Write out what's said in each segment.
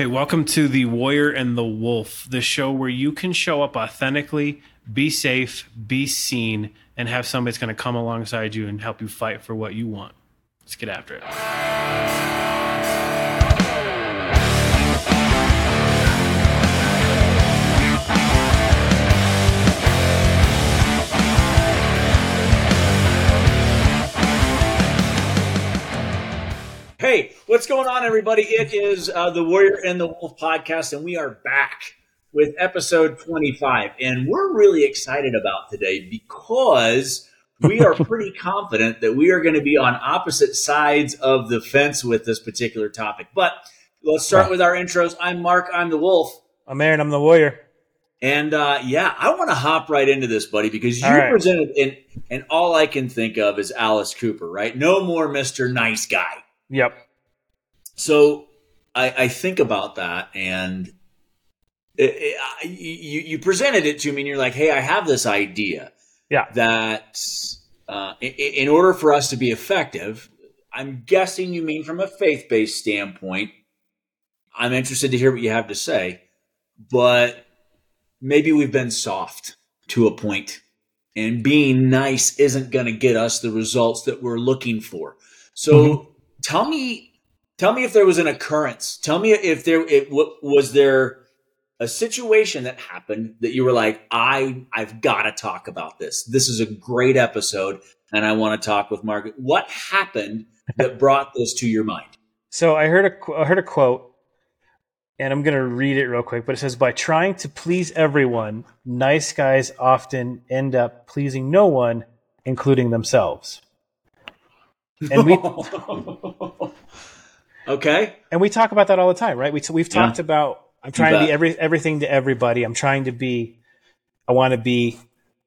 Hey, welcome to The Warrior and the Wolf, the show where you can show up authentically, be safe, be seen, and have somebody that's going to come alongside you and help you fight for what you want. Let's get after it. Hey, what's going on, everybody? It is uh, the Warrior and the Wolf podcast, and we are back with episode 25. And we're really excited about today because we are pretty confident that we are going to be on opposite sides of the fence with this particular topic. But let's start with our intros. I'm Mark, I'm the Wolf. I'm Aaron, I'm the Warrior. And uh, yeah, I want to hop right into this, buddy, because you right. presented, and, and all I can think of is Alice Cooper, right? No more Mr. Nice Guy. Yep. So I, I think about that, and it, it, you you presented it to me, and you're like, "Hey, I have this idea Yeah. that uh, in, in order for us to be effective, I'm guessing you mean from a faith based standpoint. I'm interested to hear what you have to say, but maybe we've been soft to a point, and being nice isn't going to get us the results that we're looking for. So Mhm. tell me tell me if there was an occurrence tell me if there it w- was there a situation that happened that you were like i i've got to talk about this this is a great episode and i want to talk with margaret what happened that brought this to your mind So I heard a heard a quote, and I'm gonna read it real quick. But it says, "By trying to please everyone, nice guys often end up pleasing no one, including themselves." And we okay and we talk about that all the time, right? We we've Yeah. talked about I'm trying to be every everything to everybody. I'm trying to be I want to be,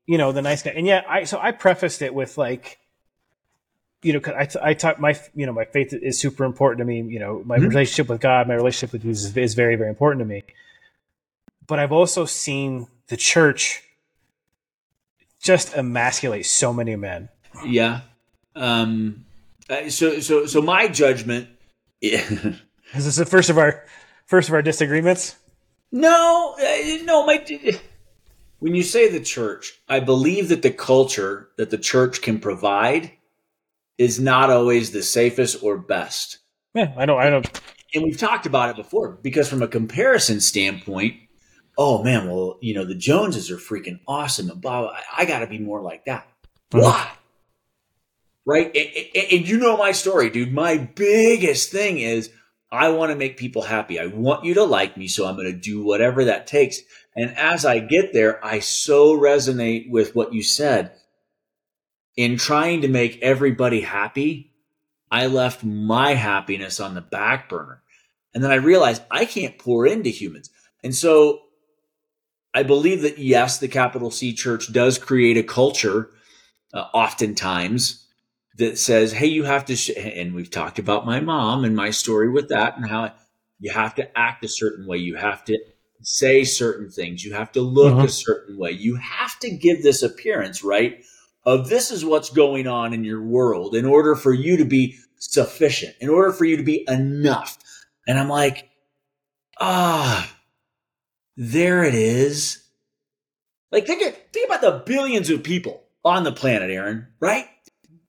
you know, the nice guy. And yeah, I so I prefaced it with like you know, I, I talk my, you know, my faith is super important to me. You know, my Mhm. relationship with God, my relationship with Jesus is, very, very important to me. But I've also seen the church just emasculate so many men. yeah um so so so my judgment Is this the first of our first of our disagreements? No, no, my. When you say the church, I believe that the culture that the church can provide is not always the safest or best. Yeah, I don't, I don't. And we've talked about it before because from a comparison standpoint, oh man, well, you know, the Joneses are freaking awesome and blah, blah, I, I got to be more like that. Mhm. Why? Right? And, you know my story, dude. My biggest thing is I want to make people happy. I want you to like me, so I'm going to do whatever that takes. And as I get there, I so resonate with what you said. In trying to make everybody happy, I left my happiness on the back burner. And then I realized I can't pour into humans. And so I believe that, yes, the capital C church does create a culture, uh, oftentimes, that says, hey, you have to, sh-, and we've talked about my mom and my story with that and how you have to act a certain way. You have to say certain things. You have to look Mhm. a certain way. You have to give this appearance, right? Of this is what's going on in your world in order for you to be sufficient, in order for you to be enough. And I'm like, ah, there it is. Like think think about the billions of people on the planet, Aaron, right?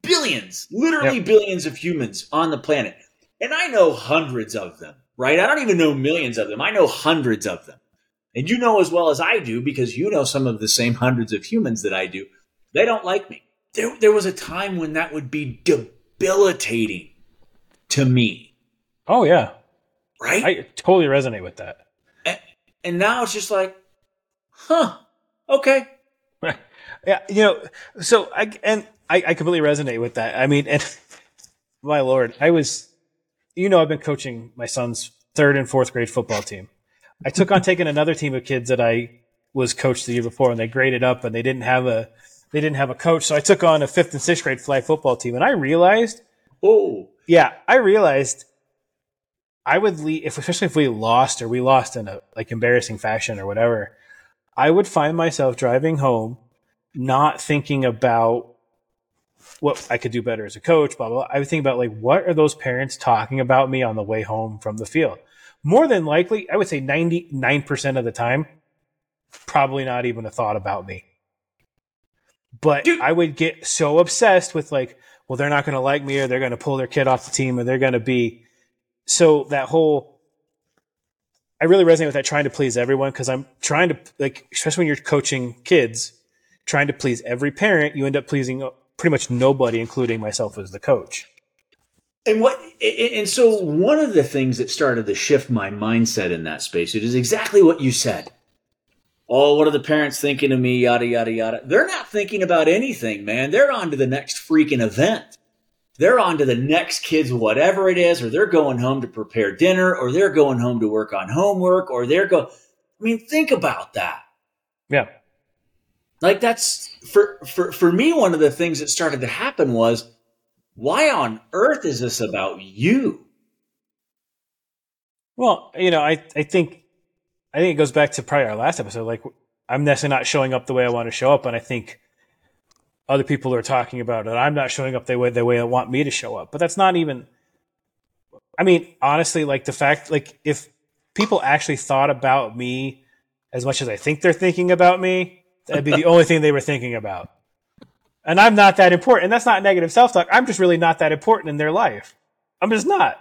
Billions, literally billions of humans on the planet. And I know hundreds of them, right? I don't even know millions of them. I know hundreds of them. And you know as well as I do, because you know some of the same hundreds of humans that I do, they don't like me. There, there was a time when that would be debilitating to me, Oh yeah, right? I totally resonate with that. and now it's just like, huh, okay. Yeah, you know, so I and I, I completely resonate with that. I mean, and my lord, I was, you know, I've been coaching my son's third and fourth grade football team. I took on taking another team of kids that I was coached the year before, and they graded up, and they didn't have a they didn't have a coach. So I took on a fifth and sixth grade flag football team, and I realized, Oh, yeah, I realized I would leave, if especially if we lost or we lost in a like embarrassing fashion or whatever. I would find myself driving home, not thinking about what I could do better as a coach, blah, blah, blah. I would think about like, what are those parents talking about me on the way home from the field? more than likely, I would say 99% of the time, probably not even a thought about me. But Dude. I would get so obsessed with like, well, they're not going to like me or they're going to pull their kid off the team or they're going to be. So that whole, I really resonate with that trying to please everyone because I'm trying to, like, especially when you're coaching kids, trying to please every parent, you end up pleasing uh, pretty much nobody, including myself as the coach. And what and so one of the things that started to shift my mindset in that space, it is exactly what you said. Oh, what are the parents thinking of me? Yada yada yada. They're not thinking about anything, man. They're on to the next freaking event. They're on to the next kids, whatever it is, or they're going home to prepare dinner, or they're going home to work on homework, or they're going. I mean, think about that. Yeah. Like that's for for for me. One of the things that started to happen was, why on earth is this about you? Well, you know, I, I think I think it goes back to probably our last episode. Like, I'm necessarily not showing up the way I want to show up, and I think other people are talking about it. I'm not showing up the way the way I want me to show up, but that's not even. I mean, honestly, like the fact, like if people actually thought about me as much as I think they're thinking about me, that'd be the only thing they were thinking about. And I'm not that important, and that's not negative self talk. I'm just really not that important in their life. I'm just not.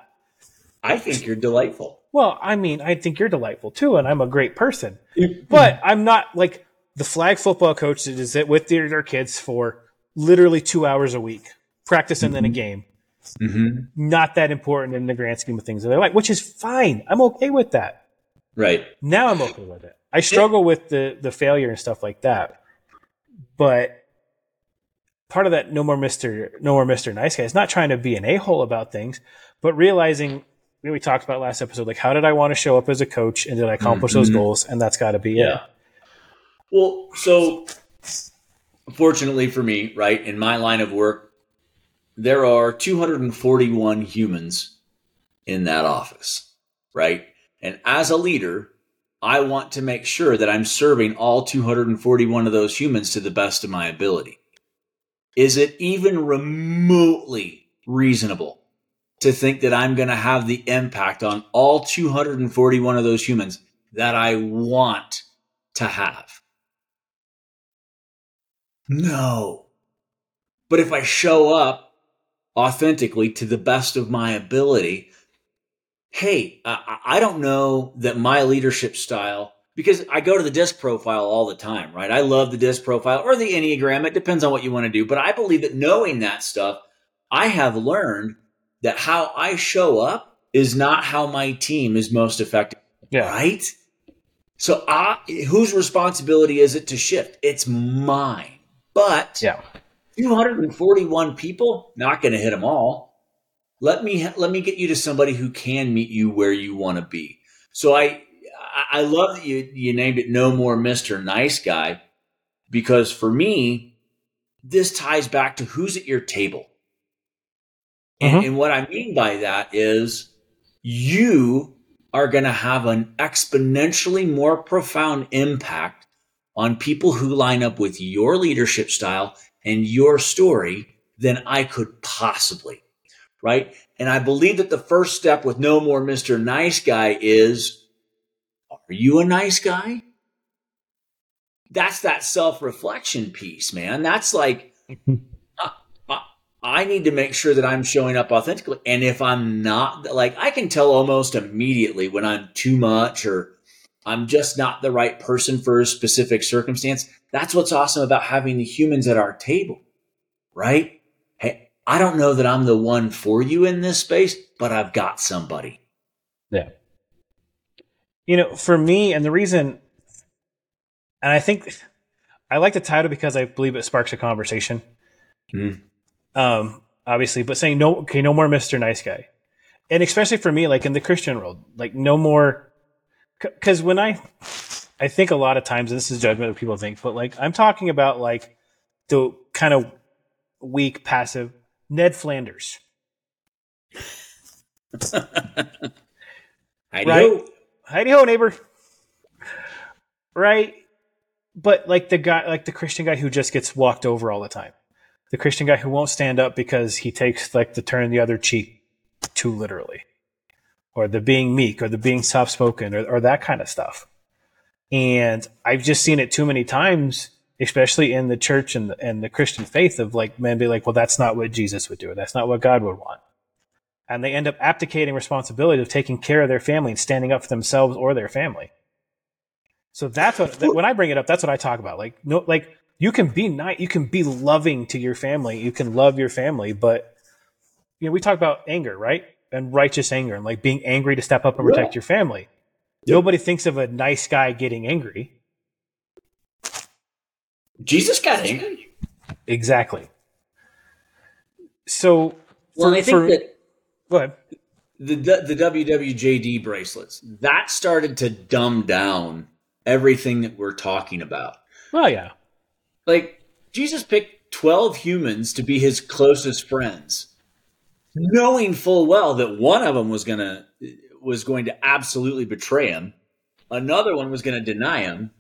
I think you're delightful. Well, I mean, I think you're delightful too, and I'm a great person. But I'm not like the flag football coach that is with their, their kids for literally two hours a week, practice and then a game. Mm-hmm. Not that important in the grand scheme of things in their life, which is fine. I'm okay with that. Right. Now I'm okay with it. I struggle with the the failure and stuff like that, but part of that no more Mister no more Mister Nice Guy is not trying to be an a hole about things, but realizing we talked about last episode, like how did I want to show up as a coach and did I accomplish those Mhm. goals? And that's got to be Yeah. it. Well, so fortunately for me, right, in my line of work, there are 241 humans in that office, right? And as a leader, I want to make sure that I'm serving all 241 of those humans to the best of my ability. Is it even remotely reasonable to think that I'm going to have the impact on all 241 of those humans that I want to have? No. But if I show up authentically to the best of my ability, hey, uh, I, I don't know that my leadership style, because I go to the DISC profile all the time, right? I love the DISC profile or the Enneagram. It depends on what you want to do. But I believe that knowing that stuff, I have learned that how I show up is not how my team is most effective Yeah. right? So, I, whose responsibility is it to shift? It's mine. But Yeah. 241 people, not going to hit them all. Let me let me get you to somebody who can meet you where you want to be. So I I- love that you you named it no more Mister Nice Guy because for me this ties back to who's at your table. And, Mhm. and what I mean by that is you are going to have an exponentially more profound impact on people who line up with your leadership style and your story than I could possibly. Right. And I believe that the first step with no more Mr. Nice Guy is are you a nice guy? That's that self reflection piece, man. That's like, I- I- I need to make sure that I'm showing up authentically. And if I'm not, like, I can tell almost immediately when I'm too much or I'm just not the right person for a specific circumstance. That's what's awesome about having the humans at our table, right? I don't know that I'm the one for you in this space, but I've got somebody. Yeah. You know, for me, and the reason, and I think I like the title because I believe it sparks a conversation. Mhm. Um, obviously, but saying no, okay, no more Mister Nice Guy, and especially for me, like in the Christian world, like no more, because when I, I think a lot of times, and this is judgment of people think, but like I'm talking about like the kind of weak, passive Ned Flanders. I Right. know. Hidey-ho, neighbor. Right? But like the guy, like the Christian guy who just gets walked over all the time. The Christian guy who won't stand up because he takes like the turn the other cheek too literally. or the being meek or the being soft spoken or, or that kind of stuff. And I've just seen it too many times, especially in the church and the, and the Christian faith of like men be like, well, that's not what Jesus would do. Or that's not what God would want. And they end up abdicating responsibility of taking care of their family and standing up for themselves or their family. So that's what, when I bring it up, that's what I talk about. Like, no, like you can be nice, you can be loving to your family, you can love your family, but you know, we talk about anger, right? And righteous anger and like being angry to step up and protect yeah. your family. Yep. Nobody thinks of a nice guy getting angry. Jesus got angry. Exactly. So, well, for, I think for, that go ahead. The the WWJD bracelets that started to dumb down everything that we're talking about. Oh yeah. Like Jesus picked twelve humans to be his closest friends, knowing full well that one of them was gonna was going to absolutely betray him. Another one was going to deny him.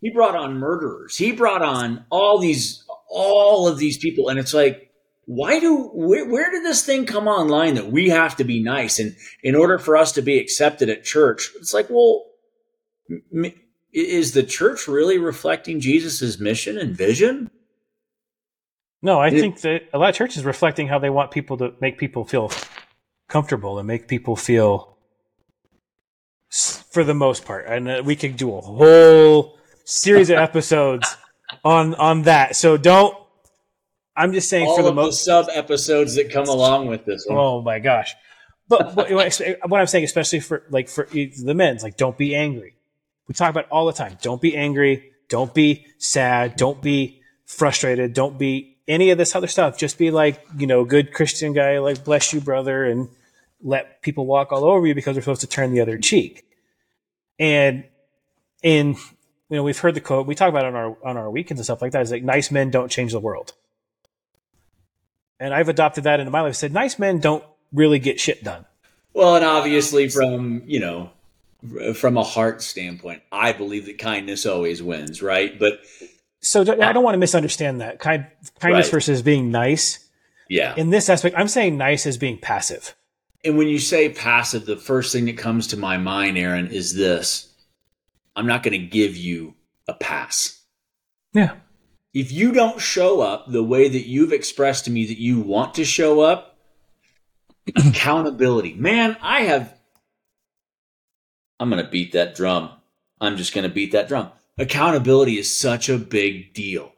He brought on murderers. He brought on all these, all of these people. And it's like, why do, where, where did this thing come online that we have to be nice? And in order for us to be accepted at church, it's like, well, is the church really reflecting Jesus's mission and vision? No, I it, think that a lot of churches reflecting how they want people to make people feel comfortable and make people feel for the most part, and uh, we could do a whole series of episodes on on that. So don't. I'm just saying All for the most sub episodes that come along with this. One. Oh my gosh! But, but what I'm saying, especially for like for the men's, like don't be angry. We talk about all the time. Don't be angry. Don't be sad. Don't be frustrated. Don't be any of this other stuff. Just be like you know, good Christian guy, like bless you, brother, and let people walk all over you because we're supposed to turn the other cheek. And in you know, we've heard the quote, we talk about it on our on our weekends and stuff like that. Is like nice men don't change the world. And I've adopted that into my life. I said nice men don't really get shit done. Well, and obviously from, you know, from a heart standpoint, I believe that kindness always wins, right? But so I uh, don't want to misunderstand that. Kind, kindness right. versus being nice. Yeah. In this aspect, I'm saying nice as being passive. And when you say passive, the first thing that comes to my mind, Aaron, is this I'm not going to give you a pass. Yeah. If you don't show up the way that you've expressed to me that you want to show up, accountability. Man, I have. I'm going to beat that drum. I'm just going to beat that drum. Accountability is such a big deal.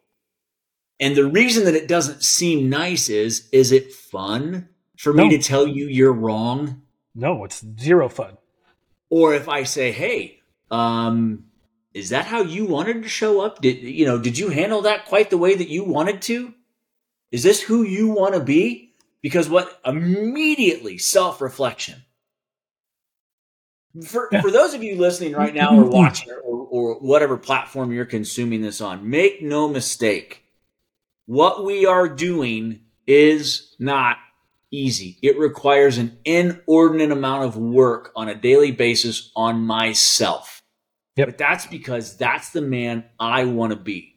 And the reason that it doesn't seem nice is is it fun? for no. me to tell you you're wrong? No, it's zero fun. Or if I say, "Hey, um, is that how you wanted to show up? Did you know? Did you handle that quite the way that you wanted to? Is this who you want to be?" Because what immediately self reflection. For, for those of you listening right now or watching or, or whatever platform you're consuming this on, make no mistake. What we are doing is not easy. It requires an inordinate amount of work on a daily basis on myself. Yep. But that's because that's the man I want to be.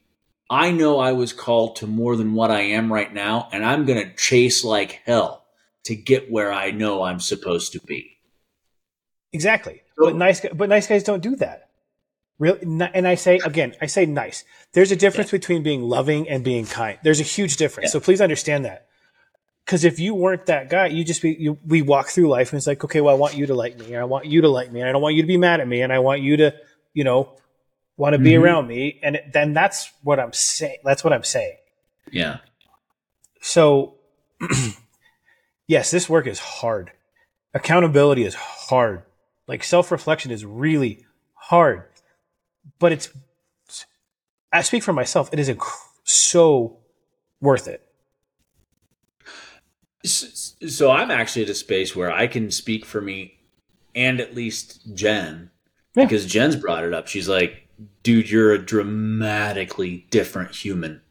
I know I was called to more than what I am right now, and I'm going to chase like hell to get where I know I'm supposed to be. Exactly. So, but nice, but nice guys don't do that. Really, and I say again, I say nice. There's a difference yeah. between being loving and being kind. There's a huge difference. Yeah. So please understand that. Because if you weren't that guy, you just be you, we walk through life and it's like, okay, well, I want you to like me, and I want you to like me, and I don't want you to be mad at me, and I want you to, you know, want to be mm-hmm. around me, and then that's what I'm saying. That's what I'm saying. Yeah. So, yes, this work is hard. Accountability is hard. Like self reflection is really hard, but it's. I speak for myself. It is so worth it so I'm actually at a space where I can speak for me and at least Jen yeah. because Jen's brought it up. She's like, dude, you're a dramatically different human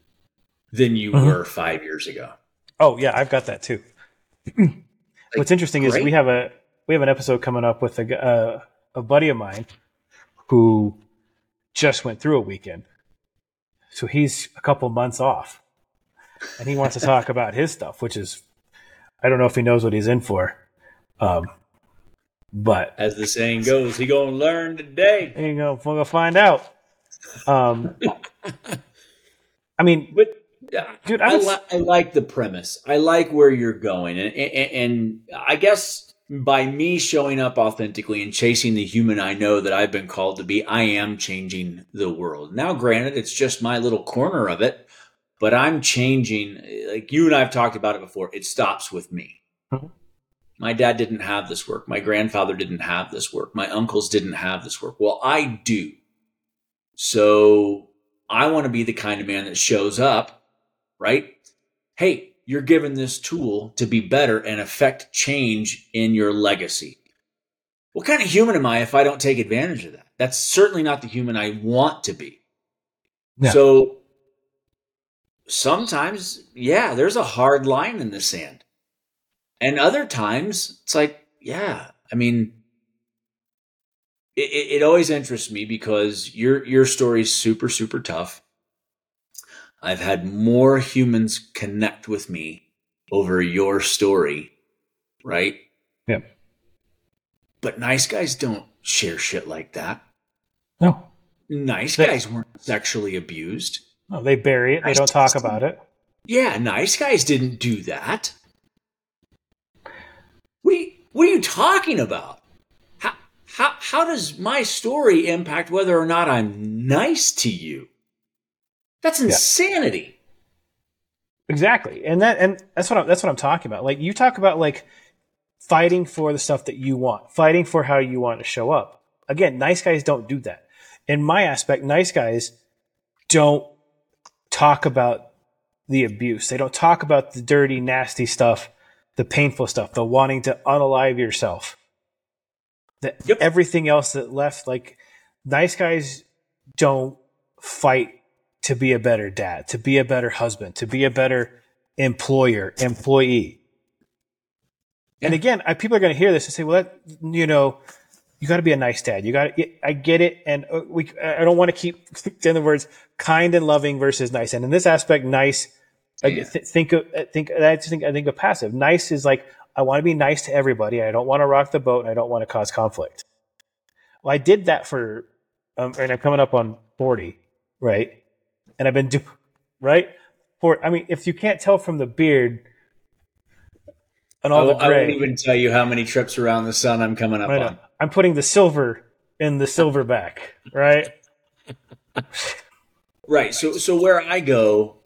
than you mm-hmm. were five years ago. Oh yeah, I've got that too. like, What's interesting great. is we have a we have an episode coming up with a uh, a buddy of mine who just went through a weekend, so he's a couple months off, and he wants to talk about his stuff, which is I don't know if he knows what he's in for. Um, But As the saying goes, he gonna learn today. He you go. We're gonna find out. Um, I mean, But Dude, I I, li- I like the premise. I like where you're going, and, and and I guess by me showing up authentically and chasing the human I know that I've been called to be, I am changing the world. Now, granted, it's just my little corner of it, but I'm changing. Like you and I have talked about it before. It stops with me. Mhm. My dad didn't have this work. My grandfather didn't have this work. My uncles didn't have this work. Well, I do. So I want to be the kind of man that shows up right? Hey, you're given this tool to be better and affect change in your legacy. What kind of human am I if I don't take advantage of that? That's certainly not the human I want to be. No. So sometimes, yeah, there's a hard line in the sand. And other times, it's like, yeah, I mean, it, it, always interests me because your your story's super, super tough. I've had more humans connect with me over your story, right? Yeah. But nice guys don't share shit like that. no, Nice They- guys weren't sexually abused. no, they bury it. They don't talk about it. Yeah, nice guys didn't do that. What are you, what are you talking about? How, how, how does my story impact whether or not I'm nice to you? That's insanity. Exactly, and that and that's what I'm, that's what I'm talking about. Like you talk about like fighting for the stuff that you want, fighting for how you want to show up. Again, nice guys don't do that. In my aspect, nice guys don't talk about the abuse. They don't talk about the dirty, nasty stuff, the painful stuff, the wanting to unalive yourself. The, Yep. Everything else that left, like nice guys don't fight to be a better dad, to be a better husband, to be a better employer, employee. And again, I, people are going to hear this and say, "Well, that, you know, you got to be a nice dad. You got, to, I get it, and uh, we. I don't want to keep in the words kind and loving versus nice. And in this aspect, nice. I Yeah. th- think of I think I think I think of passive. Nice is like I want to be nice to everybody. I don't want to rock the boat, and I don't want to cause conflict. Well, I did that for, um, and I'm coming up on forty, right? And I've been do right for. I mean, if you can't tell from the beard and I, all the won't- I gray, won't even tell you how many trips around the sun I'm coming up on. I'm putting the silver in the silver back, right? Right. So so where I go,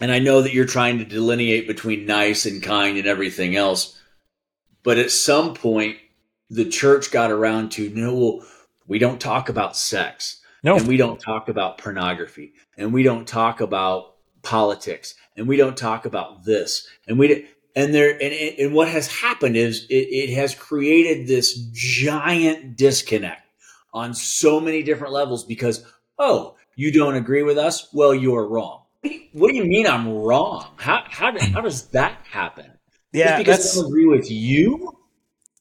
and I know that you're trying to delineate between nice and kind and everything else, but at some point the church got around to no, well, we don't talk about sex, No, and we don't talk about pornography, and we don't talk about politics, and we don't talk about this, and we. And there, and, and what has happened is it, it has created this giant disconnect on so many different levels because oh, you don't agree with us? Well, you're wrong. What do you, what do you mean I'm wrong? How how, how does that happen? yeah, Just because I don't agree with you?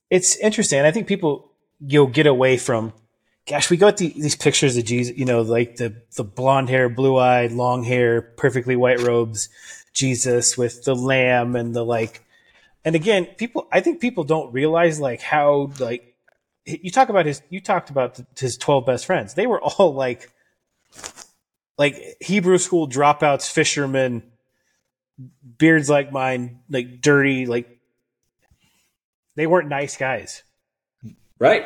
it's interesting. I think people you'll get away from. Gosh, we got the, these pictures of Jesus. You know, like the the blonde hair, blue eyed, long hair, perfectly white robes, Jesus with the lamb and the like. And again, people. I think people don't realize like how like you talk about his. You talked about his twelve best friends. They were all like like Hebrew school dropouts, fishermen, beards like mine, like dirty, like they weren't nice guys. Right.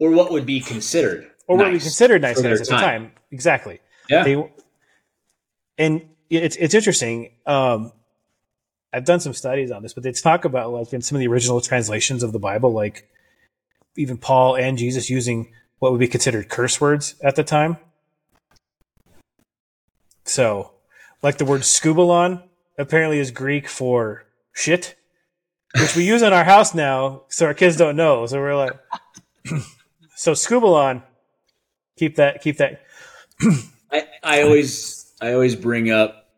Or what would be considered. Or what we nice considered nice guys at the time. Exactly. Yeah. They and it's it's interesting. Um I've done some studies on this, but they talk about like in some of the original translations of the Bible, like even Paul and Jesus using what would be considered curse words at the time. So, like the word skubalon apparently is Greek for shit, which we use in our house now, so our kids don't know. So we're like, so skubalon, keep that, keep that. I, I always I always bring up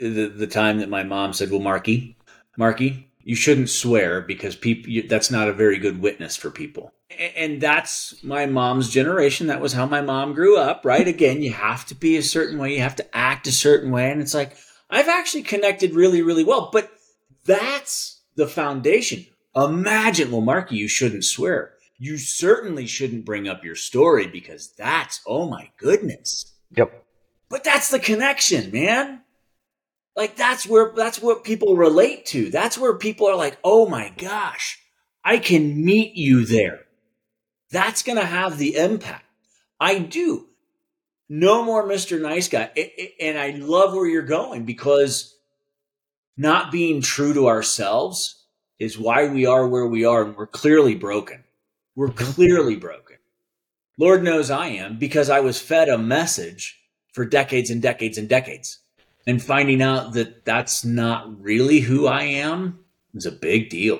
the the time that my mom said, "Well, Marky, Marky, you shouldn't swear because people that's not a very good witness for people." And that's my mom's generation. That was how my mom grew up, right? Again, you have to be a certain way, you have to act a certain way, and it's like I've actually connected really, really well. But that's the foundation. Imagine, well, Marky, you shouldn't swear. You certainly shouldn't bring up your story because that's, oh my goodness. Yep. But that's the connection, man. Like that's where, that's what people relate to. That's where people are like, oh my gosh, I can meet you there. That's going to have the impact. I do. No more Mr. Nice Guy. And I love where you're going because not being true to ourselves is why we are where we are. And we're clearly broken. We're clearly broken. Lord knows I am because I was fed a message for decades and decades and decades. And finding out that that's not really who I am is a big deal.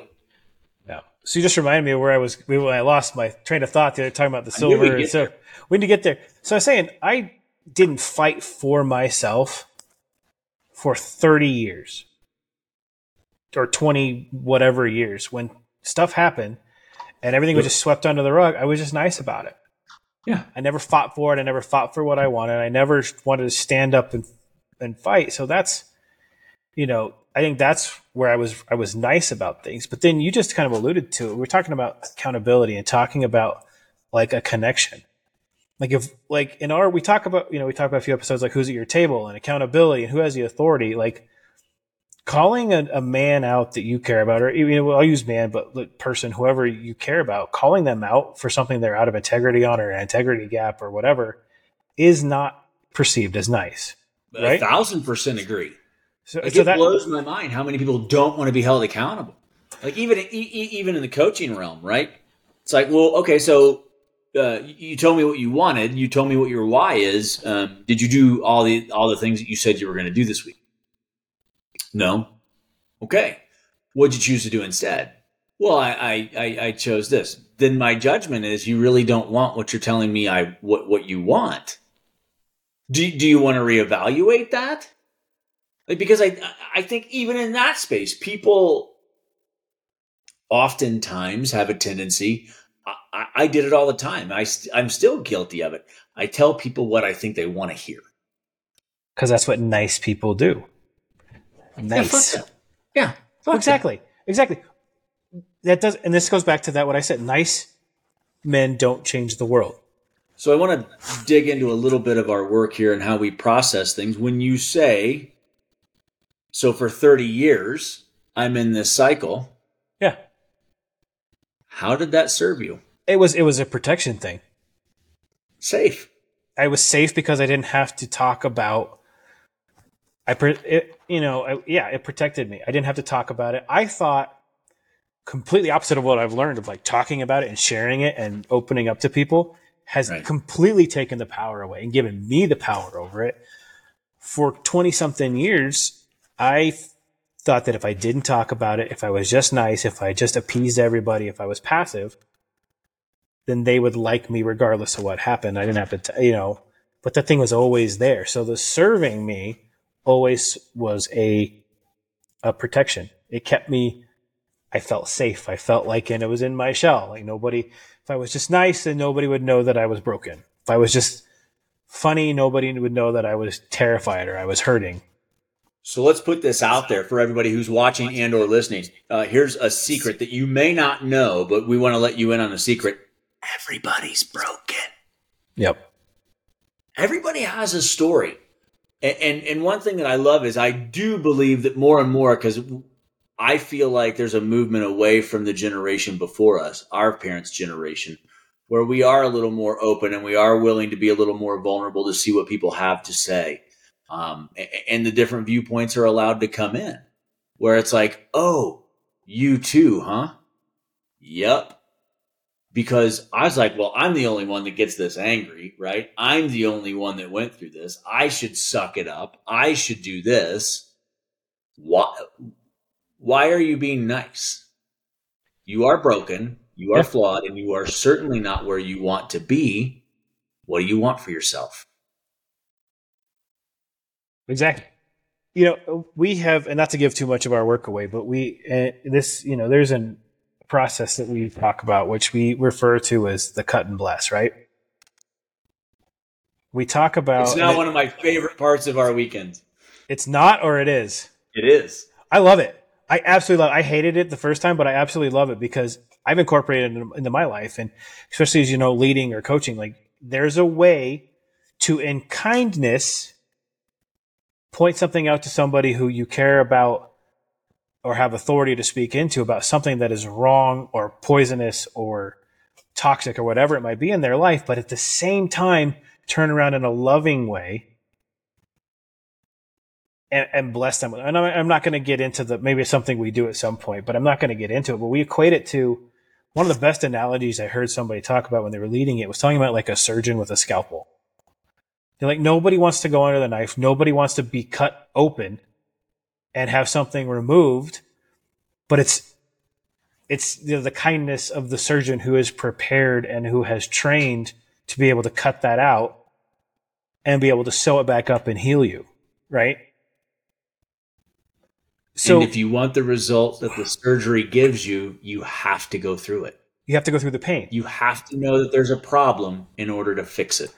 So you just reminded me of where I was when I lost my train of thought. The talking about the silver. So there. we need to get there. So I was saying I didn't fight for myself for 30 years or 20 whatever years when stuff happened and everything was just swept under the rug. I was just nice about it. Yeah. I never fought for it. I never fought for what I wanted. I never wanted to stand up and, and fight. So that's, you know, I think that's where I was, I was nice about things. But then you just kind of alluded to it. We're talking about accountability and talking about like a connection. Like if, like in our, we talk about, you know, we talk about a few episodes like who's at your table and accountability and who has the authority. Like calling a, a, man out that you care about, or you know, I'll use man, but person, whoever you care about, calling them out for something they're out of integrity on or an integrity gap or whatever, is not perceived as nice. Right? A thousand percent agree. So, like so it that, blows my mind how many people don't want to be held accountable. Like even even in the coaching realm, right? It's like, well, okay, so uh, you told me what you wanted. You told me what your why is. Um, did you do all the all the things that you said you were going to do this week? No. Okay. What'd you choose to do instead? Well, I, I, I chose this. Then my judgment is you really don't want what you're telling me I what, what you want. Do, do you want to reevaluate that? Like, because I, I think even in that space, people oftentimes have a tendency. I, I did it all the time. I, I'm still guilty of it. I tell people what I think they want to hear. Because that's what nice people do. Nice. Yeah, yeah exactly. Them. Exactly. That does, and this goes back to that what I said. Nice men don't change the world. So I want to dig into a little bit of our work here and how we process things. When you say, so for 30 years, I'm in this cycle. Yeah. How did that serve you? It was it was a protection thing. Safe. I was safe because I didn't have to talk about I, it, you know, I, yeah, it protected me. I didn't have to talk about it. I thought completely opposite of what I've learned of like talking about it and sharing it and opening up to people has right. completely taken the power away and given me the power over it. For 20 something years, I thought that if I didn't talk about it, if I was just nice, if I just appeased everybody, if I was passive, then they would like me regardless of what happened. I didn't have to, t- you know, but the thing was always there. So the serving me always was a a protection. It kept me I felt safe. I felt like and it was in my shell. Like nobody if I was just nice then nobody would know that I was broken. If I was just funny, nobody would know that I was terrified or I was hurting. So let's put this out there for everybody who's watching and or listening. Uh, here's a secret that you may not know, but we want to let you in on a secret. Everybody's broken. Yep. Everybody has a story. And, and, and one thing that I love is I do believe that more and more because I feel like there's a movement away from the generation before us, our parents' generation, where we are a little more open and we are willing to be a little more vulnerable to see what people have to say. Um, and the different viewpoints are allowed to come in where it's like, oh, you too, huh? Yep because I was like, well, I'm the only one that gets this angry, right? I'm the only one that went through this. I should suck it up. I should do this. Why, why are you being nice? You are broken, you are flawed, and you are certainly not where you want to be. What do you want for yourself? Exactly. You know, we have, and not to give too much of our work away, but we, uh, this, you know, there's a process that we talk about, which we refer to as the cut and bless, right? We talk about. It's now one of my favorite parts of our weekends. It's not, or it is. It is. I love it. I absolutely love. It. I hated it the first time, but I absolutely love it because I've incorporated it into my life, and especially as you know, leading or coaching, like there's a way to, in kindness, point something out to somebody who you care about or have authority to speak into about something that is wrong or poisonous or toxic or whatever it might be in their life, but at the same time, turn around in a loving way and, and bless them. And I'm not going to get into the, maybe it's something we do at some point, but I'm not going to get into it. But we equate it to one of the best analogies I heard somebody talk about when they were leading it was talking about like a surgeon with a scalpel. They're like, nobody wants to go under the knife. Nobody wants to be cut open and have something removed, but it's, it's you know, the kindness of the surgeon who is prepared and who has trained to be able to cut that out and be able to sew it back up and heal you, right? So, and if you want the result that the surgery gives you, you have to go through it. You have to go through the pain. You have to know that there's a problem in order to fix it.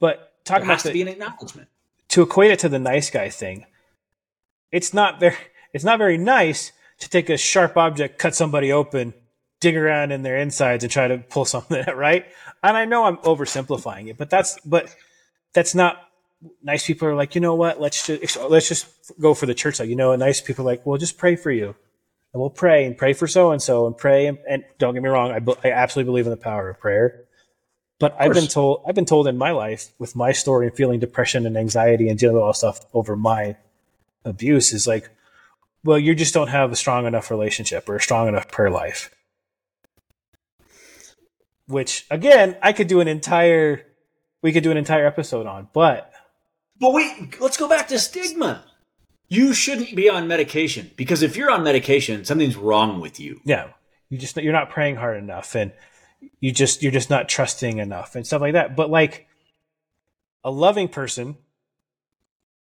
But talk there about has to the, be an acknowledgement. To equate it to the nice guy thing, it's not very it's not very nice to take a sharp object, cut somebody open, dig around in their insides, and try to pull something out, right? And I know I'm oversimplifying it, but that's but that's not nice people are like, you know what? Let's just let's just go for the church side. You know, nice people are like, well, just pray for you, and we'll pray and pray for so and so and pray. And, and, don't get me wrong, I, I absolutely believe in the power of prayer. But I've been told I've been told in my life with my story and feeling depression and anxiety and dealing with all stuff over my abuse is like, well, you just don't have a strong enough relationship or a strong enough prayer life. Which again, I could do an entire we could do an entire episode on, but but wait, let's go back to stigma. You shouldn't be on medication because if you're on medication, something's wrong with you. Yeah. You just you're not praying hard enough and you just you're just not trusting enough and stuff like that. But like a loving person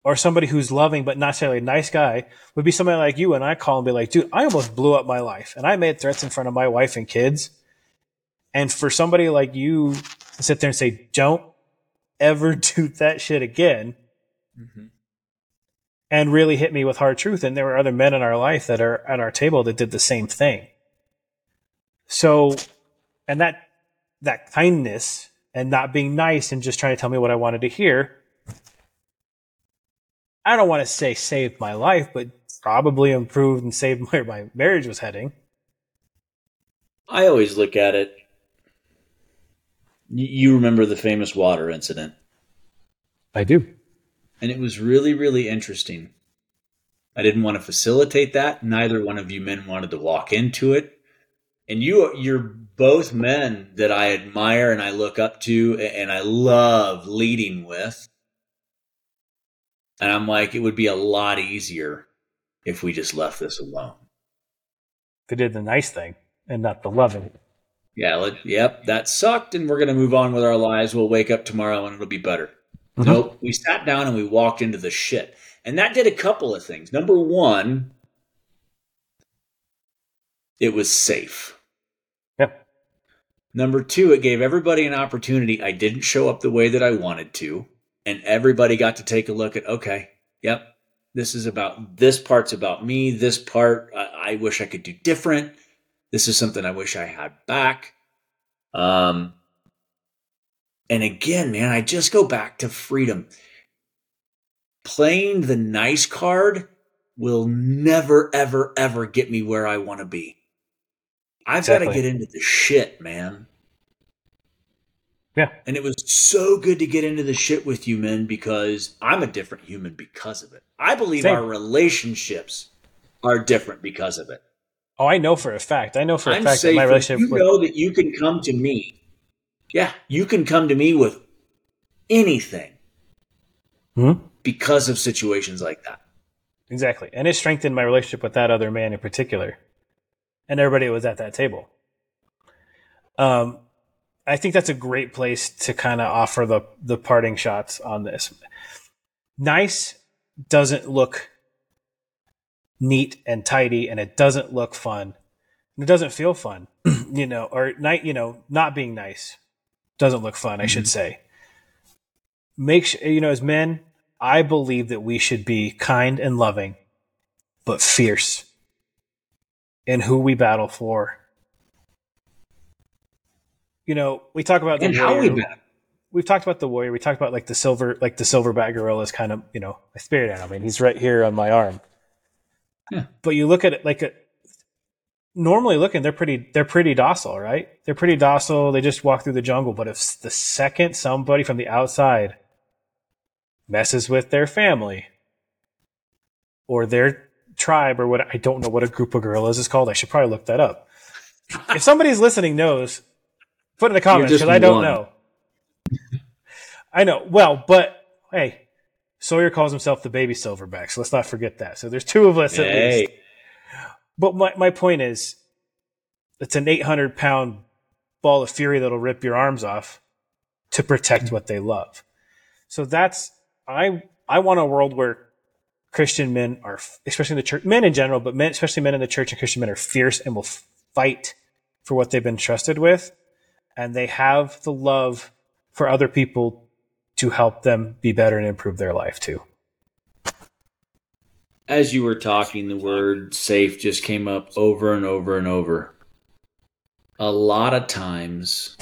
or somebody who's loving but not necessarily a nice guy would be somebody like you and I call and be like, dude, I almost blew up my life and I made threats in front of my wife and kids. And for somebody like you to sit there and say, don't ever do that shit again mm-hmm. and really hit me with hard truth. And there were other men in our life that are at our table that did the same thing. So, and that, that kindness and not being nice and just trying to tell me what I wanted to hear. I don't want to say saved my life, but probably improved and saved where my marriage was heading. I always look at it you remember the famous water incident. I do. And it was really, really interesting. I didn't want to facilitate that. Neither one of you men wanted to walk into it. And you, you're both men that I admire and I look up to and I love leading with. And I'm like, it would be a lot easier if we just left this alone. They did the nice thing and not the loving. Yeah, let, yep, that sucked, and we're going to move on with our lives. We'll wake up tomorrow and it'll be better. Mm-hmm. Nope, we sat down and we walked into the shit. And that did a couple of things. Number one, it was safe. Number two, it gave everybody an opportunity. I didn't show up the way that I wanted to, and everybody got to take a look at, okay, yep, this is about this part's about me. This part I, I wish I could do different this is something I wish I had back. Um, and again, man, I just go back to freedom. Playing the nice card will never, ever, ever get me where I want to be. I've exactly. got to get into the shit, man. Yeah. And it was so good to get into the shit with you, men, because I'm a different human because of it. I believe Same. our relationships are different because of it. Oh, I know for a fact. I know for a I'm fact that my relationship. With- You with- know that you can come to me. Yeah, you can come to me with anything hmm? because of situations like that. Exactly, and it strengthened my relationship with that other man in particular, and everybody was at that table. Um, I think that's a great place to kind of offer the the parting shots on this. Nice doesn't look neat and tidy and it doesn't look fun and it doesn't feel fun you know or night you know not being nice doesn't look fun mm-hmm. i should mm-hmm. say make sure you know as men i believe that we should be kind and loving but fierce in who we battle for. You know, we talk about the and how we battle. We've talked about the warrior. We talked about like the silver, like the silverback gorilla is kind of you know a spirit animal. I mean, he's right here on my arm. Yeah. But you look at it like a, normally looking, they're pretty they're pretty docile, right? They're pretty docile. They just walk through the jungle. But if the second somebody from the outside messes with their family or their tribe or what I don't know what a group of gorillas is called. I should probably look that up. if somebody's listening knows, put in the comments because I don't one. know. I know. Well, but hey, Sawyer calls himself the baby silverback, so let's not forget that. So there's two of us hey. at least. But my, my point is, it's an 800 pound ball of fury that'll rip your arms off to protect what they love. So that's I I want a world where Christian men are, especially in the church, men in general, but men, especially men in the church and Christian men are fierce and will fight for what they've been trusted with, and they have the love for other people to help them be better and improve their life too. As you were talking, the word safe just came up over and over and over. A lot of times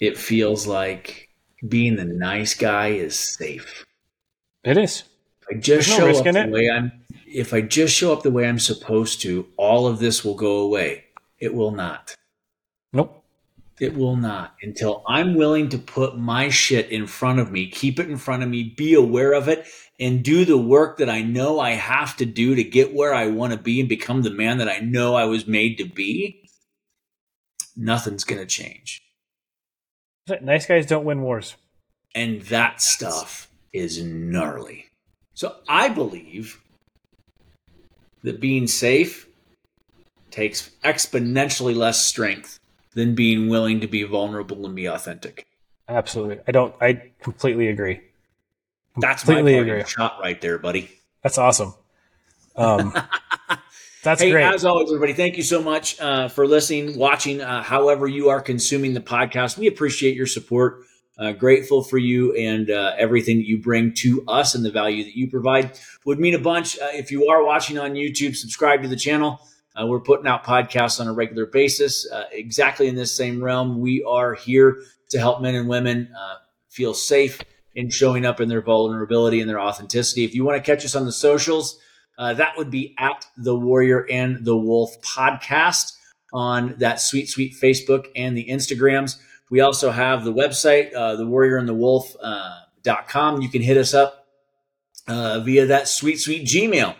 it feels like being the nice guy is safe. It is. If I just There's show up the it. way I'm if I just show up the way I'm supposed to, all of this will go away. It will not. Nope. It will not until I'm willing to put my shit in front of me, keep it in front of me, be aware of it, and do the work that I know I have to do to get where I want to be and become the man that I know I was made to be. Nothing's going to change. Nice guys don't win wars. And that stuff is gnarly. So I believe that being safe takes exponentially less strength than being willing to be vulnerable and be authentic. Absolutely. I don't I completely agree. That's completely my agree. shot right there, buddy. That's awesome. Um, that's hey, great. As always, everybody, thank you so much uh, for listening, watching, uh, however you are consuming the podcast. We appreciate your support. Uh, grateful for you and uh, everything that you bring to us and the value that you provide. Would mean a bunch uh, if you are watching on YouTube. Subscribe to the channel. Uh, we're putting out podcasts on a regular basis, uh, exactly in this same realm. We are here to help men and women uh, feel safe in showing up in their vulnerability and their authenticity. If you want to catch us on the socials, that would be at the Warrior and the Wolf podcast on that sweet, sweet Facebook and the Instagrams. We also have the website, uh, the warrior and the wolf uh, dot com. You can hit us up uh, via that sweet, sweet Gmail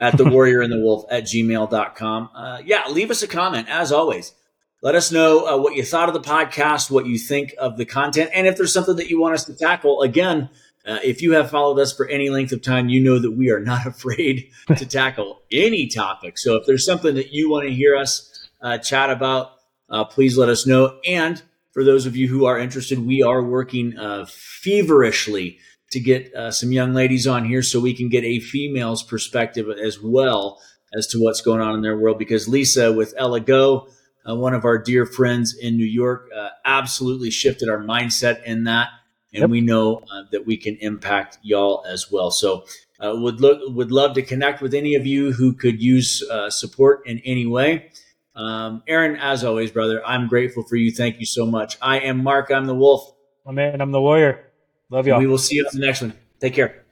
at the warrior and the wolf at gmail.com. Uh, yeah, leave us a comment as always. Let us know uh, what you thought of the podcast, what you think of the content, and if there's something that you want us to tackle. Again, uh, if you have followed us for any length of time, you know that we are not afraid to tackle any topic. So if there's something that you want to hear us uh, chat about, uh, please let us know. And for those of you who are interested, we are working uh, feverishly to get uh, some young ladies on here so we can get a female's perspective as well as to what's going on in their world. Because Lisa with Ella Go, uh, one of our dear friends in New York, uh, absolutely shifted our mindset in that. And yep. we know uh, that we can impact y'all as well. So, uh, would look would love to connect with any of you who could use support in any way. Um, Aaron, as always, brother, I'm grateful for you. Thank you so much. I am Mark. I'm the wolf. My man, I'm the warrior. Love y'all. We will see you on the next one. Take care.